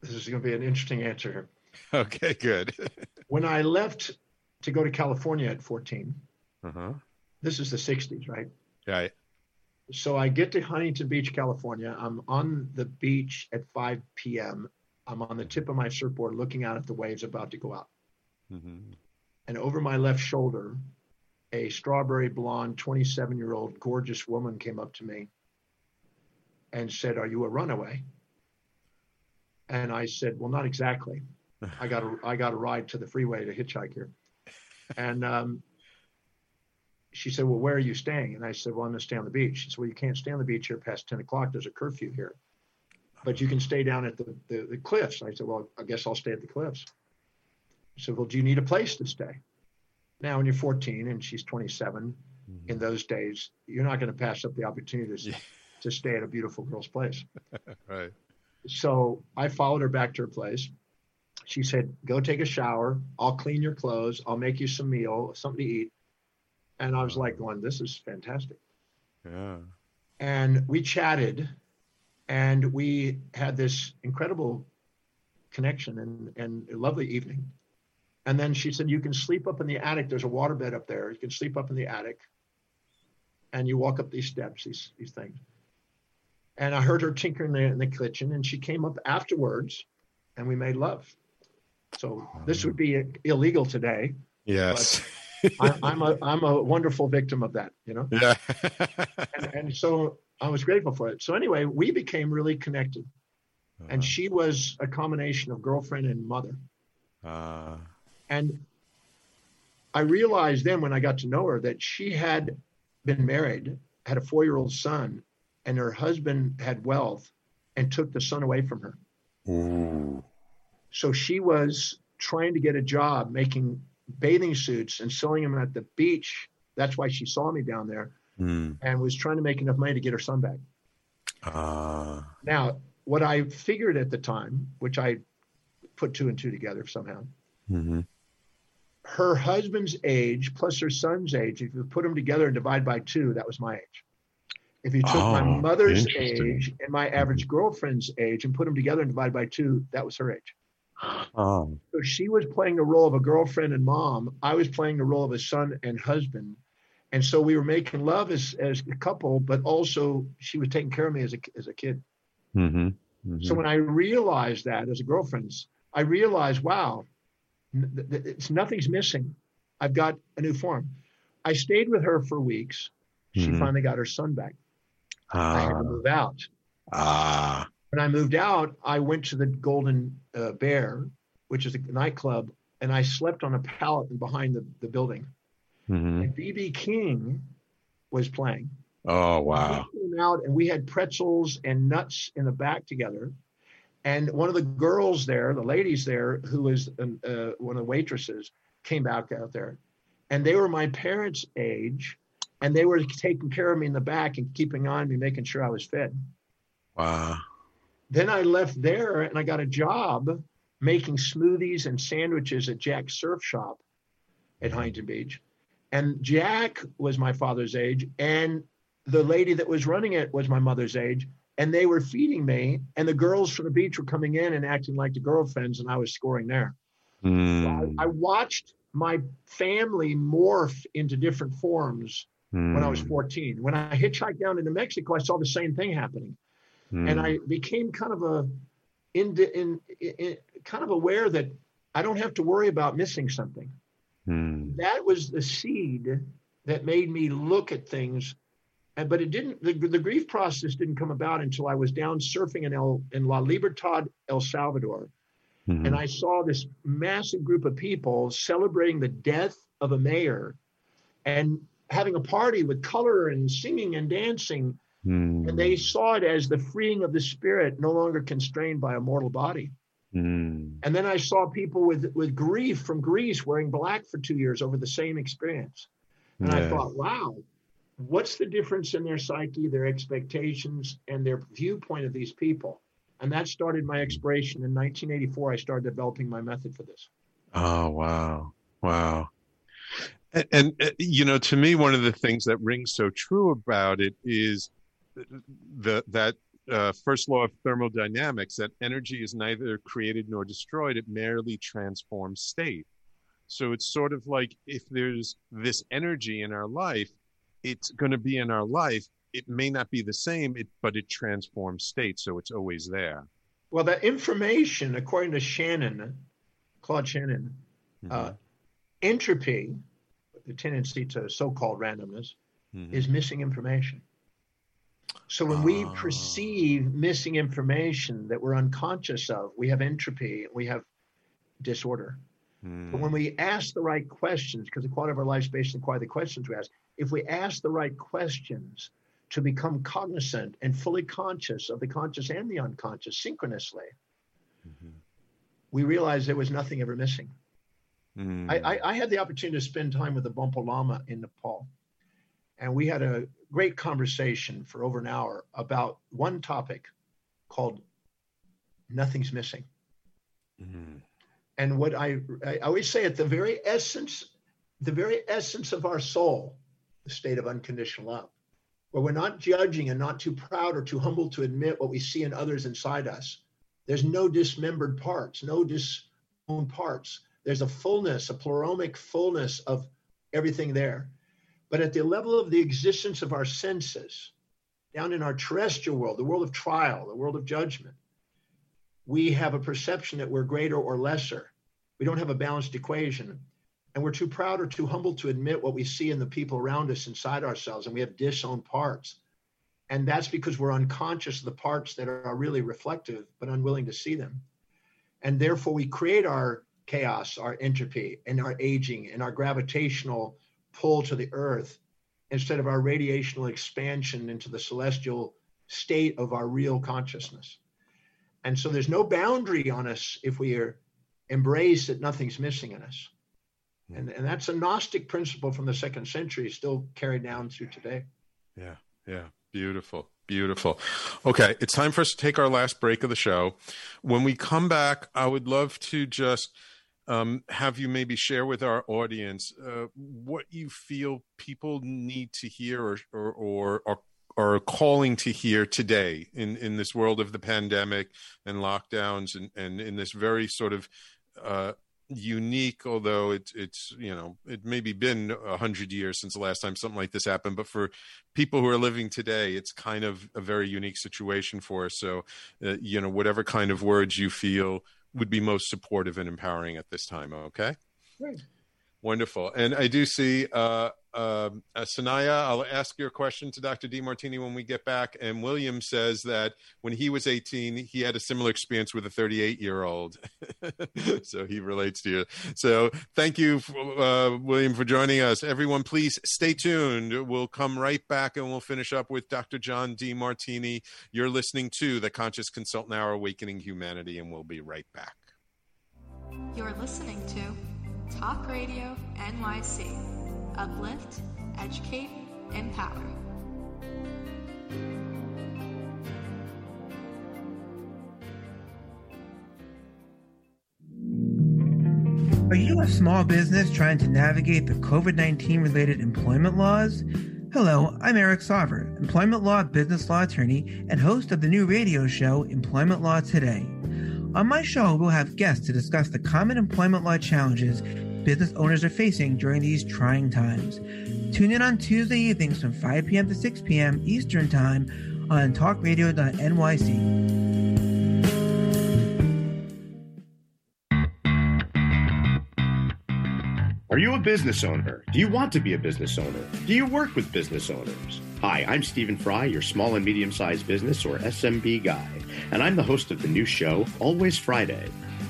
This is going to be an interesting answer. Okay, good. When I left to go to California at 14, uh huh. this is the 60s, right? Right. So I get to Huntington Beach, California. I'm on the beach at 5 p.m. I'm on the tip of my surfboard looking out at the waves about to go out. Mm-hmm. And over my left shoulder, a strawberry blonde, 27 year old gorgeous woman came up to me and said, Are you a runaway? And I said, Well, not exactly. I got a, I got a ride to the freeway to hitchhike here. And um, she said, Well, where are you staying? And I said, Well, I'm going to stay on the beach. She said, Well, you can't stay on the beach here past 10 o'clock. There's a curfew here. But you can stay down at the, the, the cliffs. I said, Well, I guess I'll stay at the cliffs. She said, Well, do you need a place to stay? Now, when you're 14 and she's 27, in those days, you're not going to pass up the opportunity to, to stay at a beautiful girl's place. right. So I followed her back to her place. She said, Go take a shower. I'll clean your clothes. I'll make you some meal, something to eat. And I was like, going, This is fantastic. Yeah. And we chatted. and we had this incredible connection and, and a lovely evening. And then she said, You can sleep up in the attic. There's a waterbed up there. You can sleep up in the attic. And you walk up these steps, these, these things. And I heard her tinkering in the, in the kitchen, and she came up afterwards and we made love. So this would be illegal today. Yes. I, I'm a I'm a wonderful victim of that, you know. Yeah. and, and so I was grateful for it. So anyway, we became really connected, and she was a combination of girlfriend and mother. Uh, And I realized then when I got to know her that she had been married, had a four year old son, and her husband had wealth and took the son away from her. ooh. So she was trying to get a job making bathing suits and selling them at the beach. That's why she saw me down there Hmm. and was trying to make enough money to get her son back. Ah. Now, what I figured at the time, which I put two and two together somehow, Mhm. her husband's age plus her son's age, if you put them together and divide by two, that was my age. If you took my Oh, mother's age and my average girlfriend's age and put them together and divide by two, that was her age. Oh. So she was playing the role of a girlfriend and mom. I was playing the role of a son and husband. And so we were making love as, as a couple, but also she was taking care of me as a, as a kid. Mm-hmm. So when I realized that as a girlfriend, I realized, wow, it's nothing's missing. I've got a new form. I stayed with her for weeks. She Mhm. finally got her son back. I had to ah. move out. Ah. When I moved out, I went to the Golden uh, Bear, which is a nightclub, and I slept on a pallet behind the, the building. Mhm. And BB King was playing. Oh wow. We came out and we had pretzels and nuts in the back together. And one of the girls there, the ladies there, who was um, uh, one of the waitresses, came back out there. And they were my parents' age. And they were taking care of me in the back and keeping on me, making sure I was fed. Wow. Then I left there and I got a job making smoothies and sandwiches at Jack's Surf Shop at Huntington Beach. And Jack was my father's age, and the lady that was running it was my mother's age. And they were feeding me, and the girls from the beach were coming in and acting like the girlfriends, and I was scoring there. Mm. I watched my family morph into different forms when I was Mm. 14. When I hitchhiked down into Mexico, I saw the same thing happening Mm. and I became kind of a in, in, in kind of aware that I don't have to worry about missing something. Mm. That was the seed that made me look at things. And, but it didn't. The, the grief process didn't come about until I was down surfing in El in La Libertad, El Salvador, Mhm. and I saw this massive group of people celebrating the death of a mayor, and having a party with color and singing and dancing Mm. and they saw it as the freeing of the spirit, no longer constrained by a mortal body. Mm. And then I saw people with, with grief from Greece wearing black for two years over the same experience. And I thought, wow, what's the difference in their psyche, their expectations, and their viewpoint of these people? And that started my exploration. In 1984, I started developing my method for this. Oh wow, wow. And, and uh, you know, to me, one of the things that rings so true about it is the that uh, first law of thermodynamics that energy is neither created nor destroyed; it merely transforms state. So it's sort of like if there's this energy in our life, it's going to be in our life. It may not be the same, it, but it transforms state, so it's always there. Well, the information, according to Shannon, Claude Shannon, uh, entropy, the tendency to so-called randomness, Mhm. is missing information. So when we Ah. perceive missing information that we're unconscious of, we have entropy, we have disorder. Mm. But when we ask the right questions, because the quality of our life is based on the quality of the questions we ask, if we ask the right questions to become cognizant and fully conscious of the conscious and the unconscious synchronously, Mhm. we realize there was nothing ever missing. Mm. I, I, I had the opportunity to spend time with the Bonpo Lama in Nepal. And we had a great conversation for over an hour about one topic called Nothing's Missing. Mhm. And what I, I always say at the very essence, the very essence of our soul, the state of unconditional love, where we're not judging and not too proud or too humble to admit what we see in others inside us. There's no dismembered parts, no disowned parts. There's a fullness, a pleromic fullness of everything there. But at the level of the existence of our senses, down in our terrestrial world, the world of trial, the world of judgment, we have a perception that we're greater or lesser. We don't have a balanced equation. And we're too proud or too humble to admit what we see in the people around us inside ourselves. And we have disowned parts. And that's because we're unconscious of the parts that are really reflective, but unwilling to see them. And therefore, we create our chaos, our entropy, and our aging, and our gravitational pull to the earth instead of our radiational expansion into the celestial state of our real consciousness. And so there's no boundary on us if we are embrace that nothing's missing in us. And, and that's a Gnostic principle from the second century, still carried down through today. Yeah, yeah. Beautiful. Beautiful. Okay, it's time for us to take our last break of the show. When we come back, I would love to just um, have you maybe share with our audience uh, what you feel people need to hear or, or, or, or are calling to hear today in, in this world of the pandemic and lockdowns and, and in this very sort of uh, unique, although it's it's you know it maybe been a hundred years since the last time something like this happened, but for people who are living today, it's kind of a very unique situation for us. So, uh, you know, whatever kind of words you feel would be most supportive and empowering at this time. Okay. Right. Wonderful. And I do see uh, uh, Sanaya, I'll ask your question to Dr. Demartini when we get back. And William says that when he was 18, he had a similar experience with a 38 year old. so he relates to you. So thank you, uh, William, for joining us. Everyone, please stay tuned. We'll come right back and we'll finish up with Dr. John Demartini. You're listening to the Conscious Consultant Hour Awakening Humanity, and we'll be right back. You're listening to Talk Radio NYC. Uplift, educate, empower. Are you a small business trying to navigate the COVID 19 related employment laws? Hello, I'm Eric Sauver, employment law business law attorney and host of the new radio show Employment Law Today. On my show, we'll have guests to discuss the common employment law challenges business owners are facing during these trying times. Tune in on Tuesday evenings from 5 p.m. to 6 p.m. Eastern Time on talkradio.nyc. Are you a business owner? Do you want to be a business owner? Do you work with business owners? Hi, I'm Stephen Fry, your small and medium sized business or SMB guy, and I'm the host of the new show, Always Friday.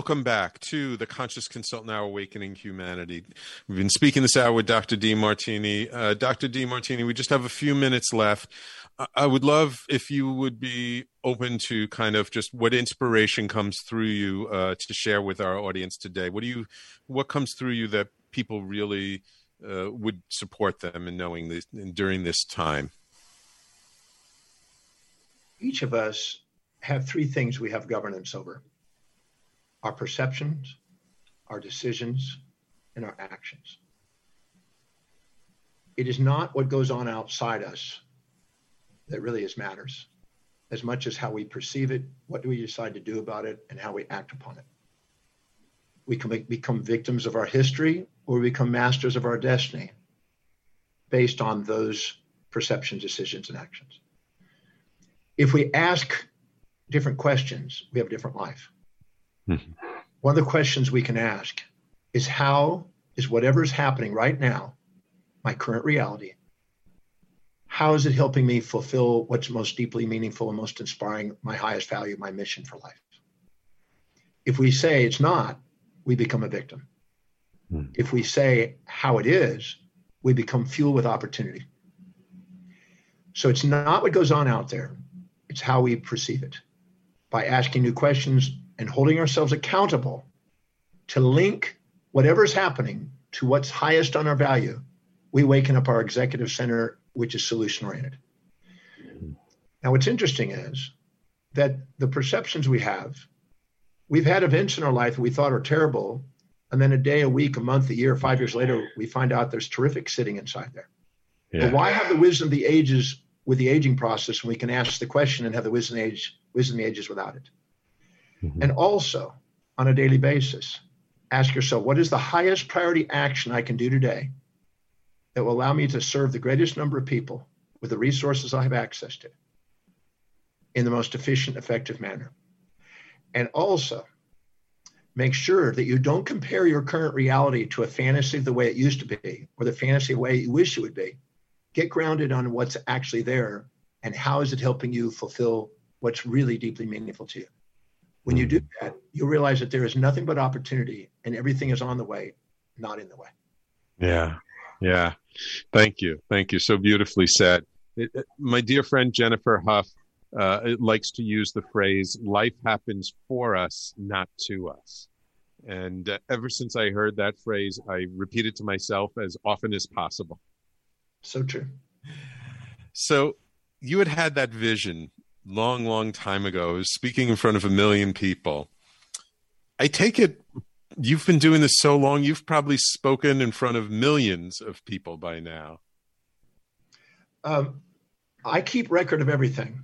Welcome back to the Conscious Consultant Hour Awakening Humanity. We've been speaking this hour with Dr. Demartini. Uh, Dr. Demartini, we just have a few minutes left. I-, I would love if you would be open to kind of just what inspiration comes through you uh, to share with our audience today. What do you, what comes through you that people really uh, would support them in knowing this in, during this time? Each of us have three things we have governance over our perceptions, our decisions, and our actions. It is not what goes on outside us that really is matters, as much as how we perceive it, what do we decide to do about it, and how we act upon it. We can become victims of our history or we become masters of our destiny based on those perceptions, decisions, and actions. If we ask different questions, we have a different life. Mm-hmm. One of the questions we can ask is how is whatever is happening right now, my current reality, how is it helping me fulfill what's most deeply meaningful and most inspiring, my highest value, my mission for life? If we say it's not, we become a victim. Hmm. If we say how it is, we become fuel with opportunity. So it's not what goes on out there, it's how we perceive it. By asking new questions and holding ourselves accountable to link whatever is happening to what's highest on our value, we waken up our executive center, which is solution oriented. Now, what's interesting is that the perceptions we have, we've had events in our life that we thought are terrible, and then a day, a week, a month, a year, five years later, we find out there's terrific sitting inside there. Yeah. But why have the wisdom of the ages with the aging process when we can ask the question and have the wisdom of the, age, wisdom of the ages without it? Mm-hmm. And also, on a daily basis, ask yourself what is the highest priority action I can do today that will allow me to serve the greatest number of people with the resources I have access to in the most efficient, effective manner? And also, make sure that you don't compare your current reality to a fantasy the way it used to be or the fantasy way you wish it would be. Get grounded on what's actually there and how is it helping you fulfill what's really deeply meaningful to you. When you do that, you'll realize that there is nothing but opportunity and everything is on the way, not in the way. Yeah. Yeah. Thank you. Thank you. So beautifully said. It, it, my dear friend Jennifer Huff uh, likes to use the phrase life happens for us, not to us. And uh, ever since I heard that phrase, I repeat it to myself as often as possible. So true. So you had had that vision long, long time ago, I was speaking in front of a million people. I take it you've been doing this so long, you've probably spoken in front of millions of people by now. Um, I keep record of everything.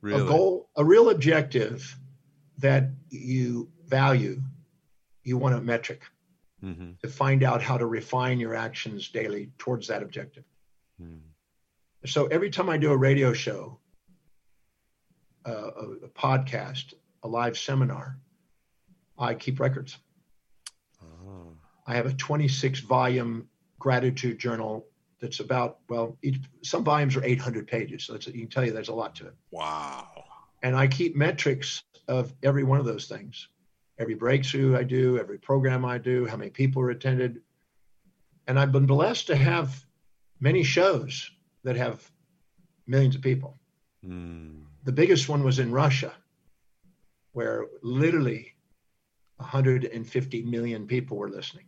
Really? A goal, a real objective that you value, you want a metric mm-hmm. to find out how to refine your actions daily towards that objective. Mm. So every time I do a radio show, a, a podcast, a live seminar, I keep records. Oh. I have a 26 volume gratitude journal that's about well each, some volumes are 800 pages so you can tell you there's a lot to it wow and i keep metrics of every one of those things every breakthrough i do every program i do how many people are attended and i've been blessed to have many shows that have millions of people mm. The biggest one was in russia where literally 150 million people were listening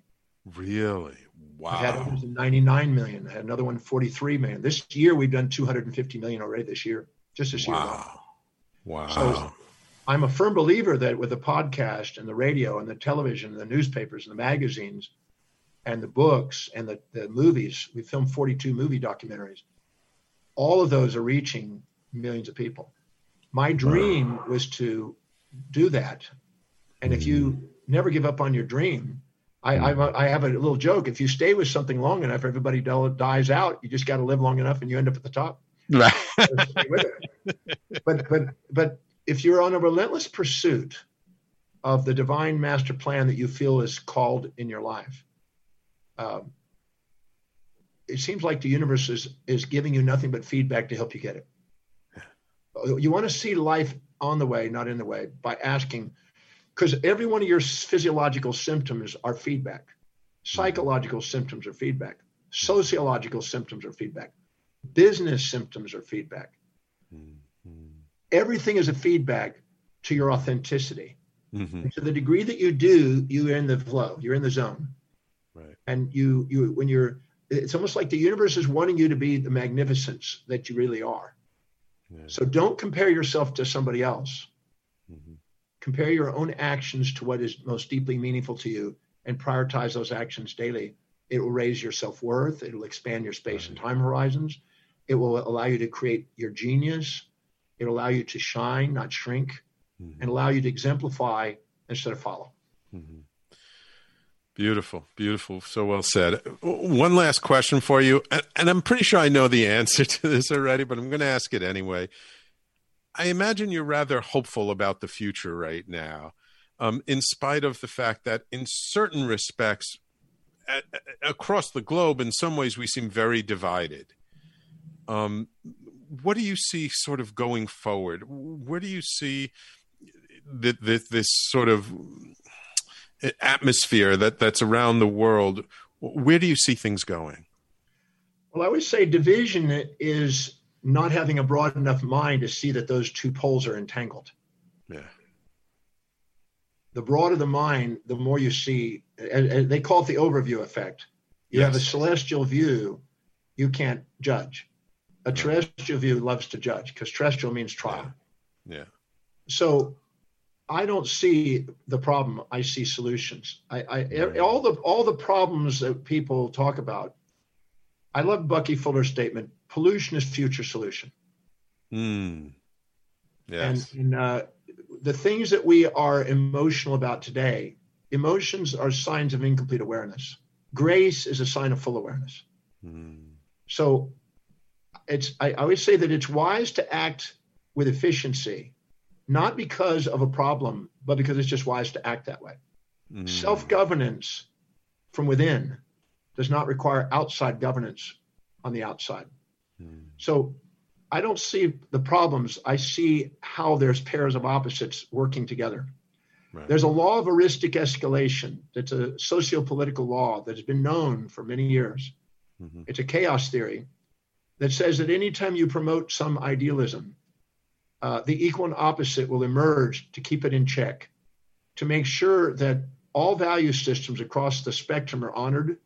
really Wow. I had others in 99 million. I had another one 43 million. This year we've done 250 million already this year, just this year. Wow. Wow. So I'm a firm believer that with the podcast and the radio and the television and the newspapers and the magazines and the books and the, the movies, we filmed 42 movie documentaries. All of those are reaching millions of people. My dream was to do that. And if you never give up on your dream, I, I, I have a little joke. If you stay with something long enough, everybody dies out. You just got to live long enough, and you end up at the top. Right. but but but if you're on a relentless pursuit of the divine master plan that you feel is called in your life, um, it seems like the universe is is giving you nothing but feedback to help you get it. You want to see life on the way, not in the way, by asking because every one of your physiological symptoms are feedback. Psychological symptoms are feedback. Sociological symptoms are feedback. Business symptoms are feedback. Mm-hmm. everything is a feedback to your authenticity. Mm-hmm. to the degree that you do you're in the flow you're in the zone. Right. And you you when you're it's almost like the universe is wanting you to be the magnificence that you really are yeah. so don't compare yourself to somebody else compare your own actions to what is most deeply meaningful to you and prioritize those actions daily, it will raise your self worth. It will expand your space and time horizons. It will allow you to create your genius. It will allow you to shine, not shrink, mm-hmm. and allow you to exemplify instead of follow. Mm-hmm. Beautiful, beautiful. So well said. One last question for you, and I'm pretty sure I know the answer to this already, but I'm going to ask it anyway. I imagine you're rather hopeful about the future right now, um, in spite of the fact that, in certain respects, across the globe, in some ways, we seem very divided. Um, what do you see sort of going forward? Where do you see the, this sort of atmosphere that, that's around the world? Where do you see things going? Well, I would say division is not having a broad enough mind to see that those two poles are entangled. Yeah. The broader the mind, the more you see. And, They call it the overview effect. You yes. have a celestial view, you can't judge. A terrestrial view loves to judge because terrestrial means trial. Yeah. yeah. So I don't see the problem. I see solutions. I, I all the all the problems that people talk about. I love Bucky Fuller's statement: pollution is future solution. Hmm. Yes. And, and uh, the things that we are emotional about today, emotions are signs of incomplete awareness. Grace is a sign of full awareness. Hmm. So it's I, I always say that it's wise to act with efficiency, not because of a problem, but because it's just wise to act that way. Mm. Self governance from within does not require outside governance on the outside. Mm. So I don't see the problems. I see how there's pairs of opposites working together. Right. There's a law of eristic escalation that's a socio political law that has been known for many years. Mm-hmm. It's a chaos theory that says that anytime you promote some idealism, uh, the equal and opposite will emerge to keep it in check, to make sure that all value systems across the spectrum are honored,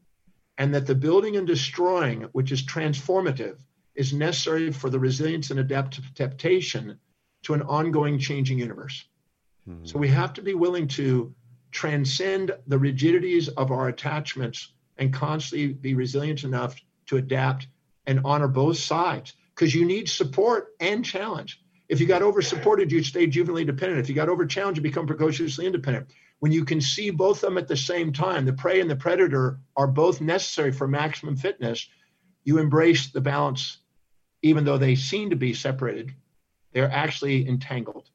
and that the building and destroying, which is transformative, is necessary for the resilience and adaptation to an ongoing changing universe. Mm-hmm. So we have to be willing to transcend the rigidities of our attachments and constantly be resilient enough to adapt and honor both sides because you need support and challenge. If you got over supported, you stay juvenilely dependent. If you got over challenged, you become precociously independent. When you can see both of them at the same time, the prey and the predator are both necessary for maximum fitness, you embrace the balance, even though they seem to be separated. They're actually entangled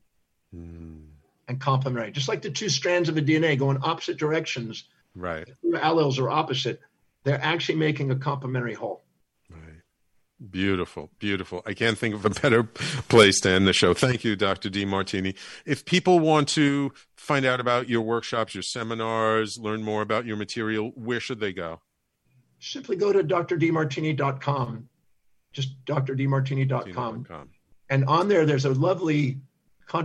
mm. and complementary. Just like the two strands of a DNA go in opposite directions, right? The alleles are opposite. They're actually making a complementary whole. Beautiful, beautiful. I can't think of a better place to end the show. Thank you, Dr. Demartini. If people want to find out about your workshops, your seminars, learn more about your material, where should they go? Simply go to drdemartini.com, just drdemartini.com. And on there, there's a lovely uh,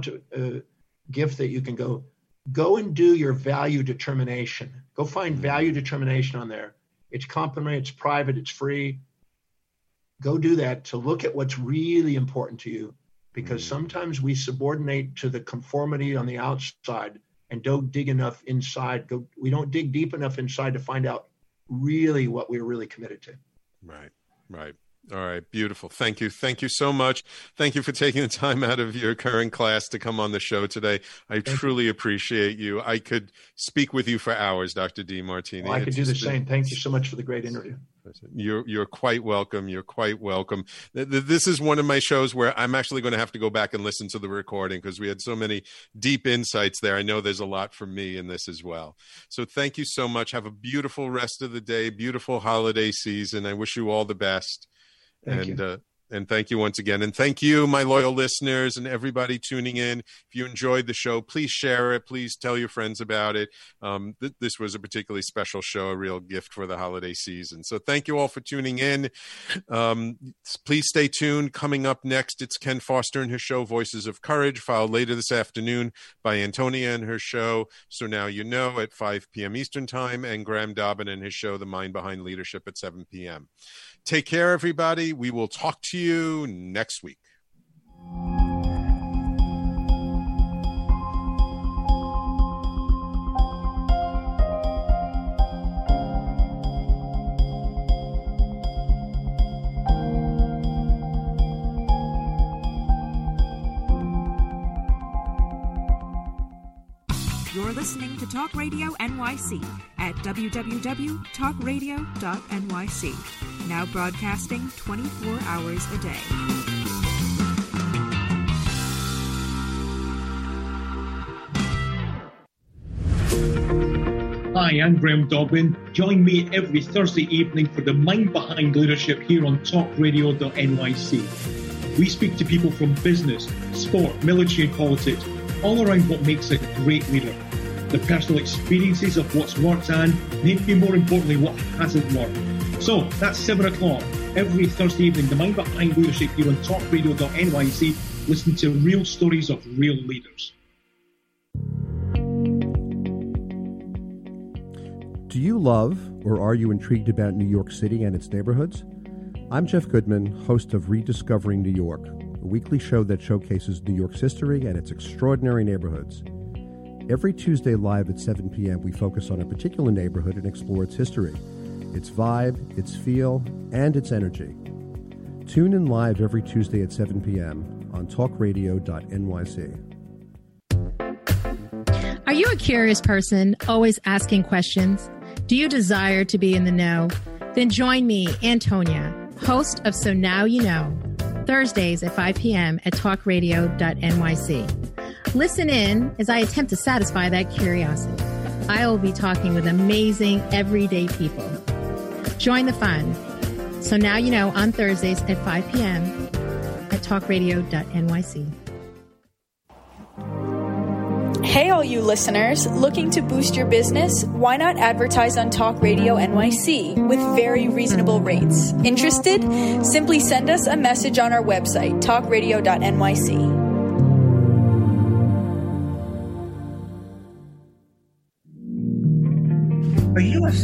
gift that you can go, go and do your value determination. Go find mm-hmm. value determination on there. It's complimentary, it's private, it's free go do that to look at what's really important to you because mm. sometimes we subordinate to the conformity on the outside and don't dig enough inside go we don't dig deep enough inside to find out really what we're really committed to right right all right, beautiful. Thank you. Thank you so much. Thank you for taking the time out of your current class to come on the show today. I truly appreciate you. I could speak with you for hours, Dr. Demartini. Well, I could do the same. Thank you so much for the great interview. You're you're quite welcome. You're quite welcome. This is one of my shows where I'm actually going to have to go back and listen to the recording because we had so many deep insights there. I know there's a lot for me in this as well. So thank you so much. Have a beautiful rest of the day. Beautiful holiday season. I wish you all the best. Thank and uh, and thank you once again. And thank you, my loyal listeners and everybody tuning in. If you enjoyed the show, please share it. Please tell your friends about it. Um, th- this was a particularly special show, a real gift for the holiday season. So thank you all for tuning in. Um, please stay tuned. Coming up next, it's Ken Foster and his show, Voices of Courage, followed later this afternoon by Antonia and her show. So now you know at 5 p.m. Eastern Time, and Graham Dobbin and his show, The Mind Behind Leadership, at 7 p.m. Take care, everybody. We will talk to you next week. You're listening to Talk Radio NYC at www.talkradio.nyc. Now broadcasting 24 hours a day. Hi, I'm Graham Dobbin. Join me every Thursday evening for the Mind Behind Leadership here on talkradio.nyc. We speak to people from business, sport, military, and politics, all around what makes a great leader. The personal experiences of what's worked and, maybe more importantly, what hasn't worked. So that's 7 o'clock every Thursday evening, the Mind Behind Leadership here on talkradio.nyc. Listen to real stories of real leaders. Do you love or are you intrigued about New York City and its neighborhoods? I'm Jeff Goodman, host of Rediscovering New York, a weekly show that showcases New York's history and its extraordinary neighborhoods. Every Tuesday live at 7 p.m., we focus on a particular neighborhood and explore its history, its vibe, its feel, and its energy. Tune in live every Tuesday at 7 p.m. on talkradio.nyc. Are you a curious person, always asking questions? Do you desire to be in the know? Then join me, Antonia, host of So Now You Know, Thursdays at 5 p.m. at talkradio.nyc. Listen in as I attempt to satisfy that curiosity. I will be talking with amazing, everyday people. Join the fun. So Now You Know on Thursdays at 5 p.m. at talkradio.nyc. Hey, all you listeners, looking to boost your business? Why not advertise on Talk Radio NYC with very reasonable rates? Interested? Simply send us a message on our website, talkradio.nyc.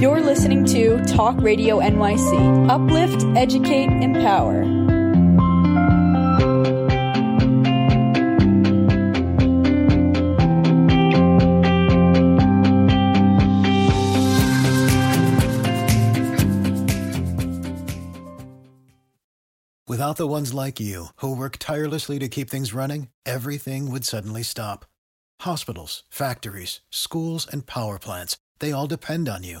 You're listening to Talk Radio NYC. Uplift, educate, empower. Without the ones like you, who work tirelessly to keep things running, everything would suddenly stop. Hospitals, factories, schools, and power plants, they all depend on you.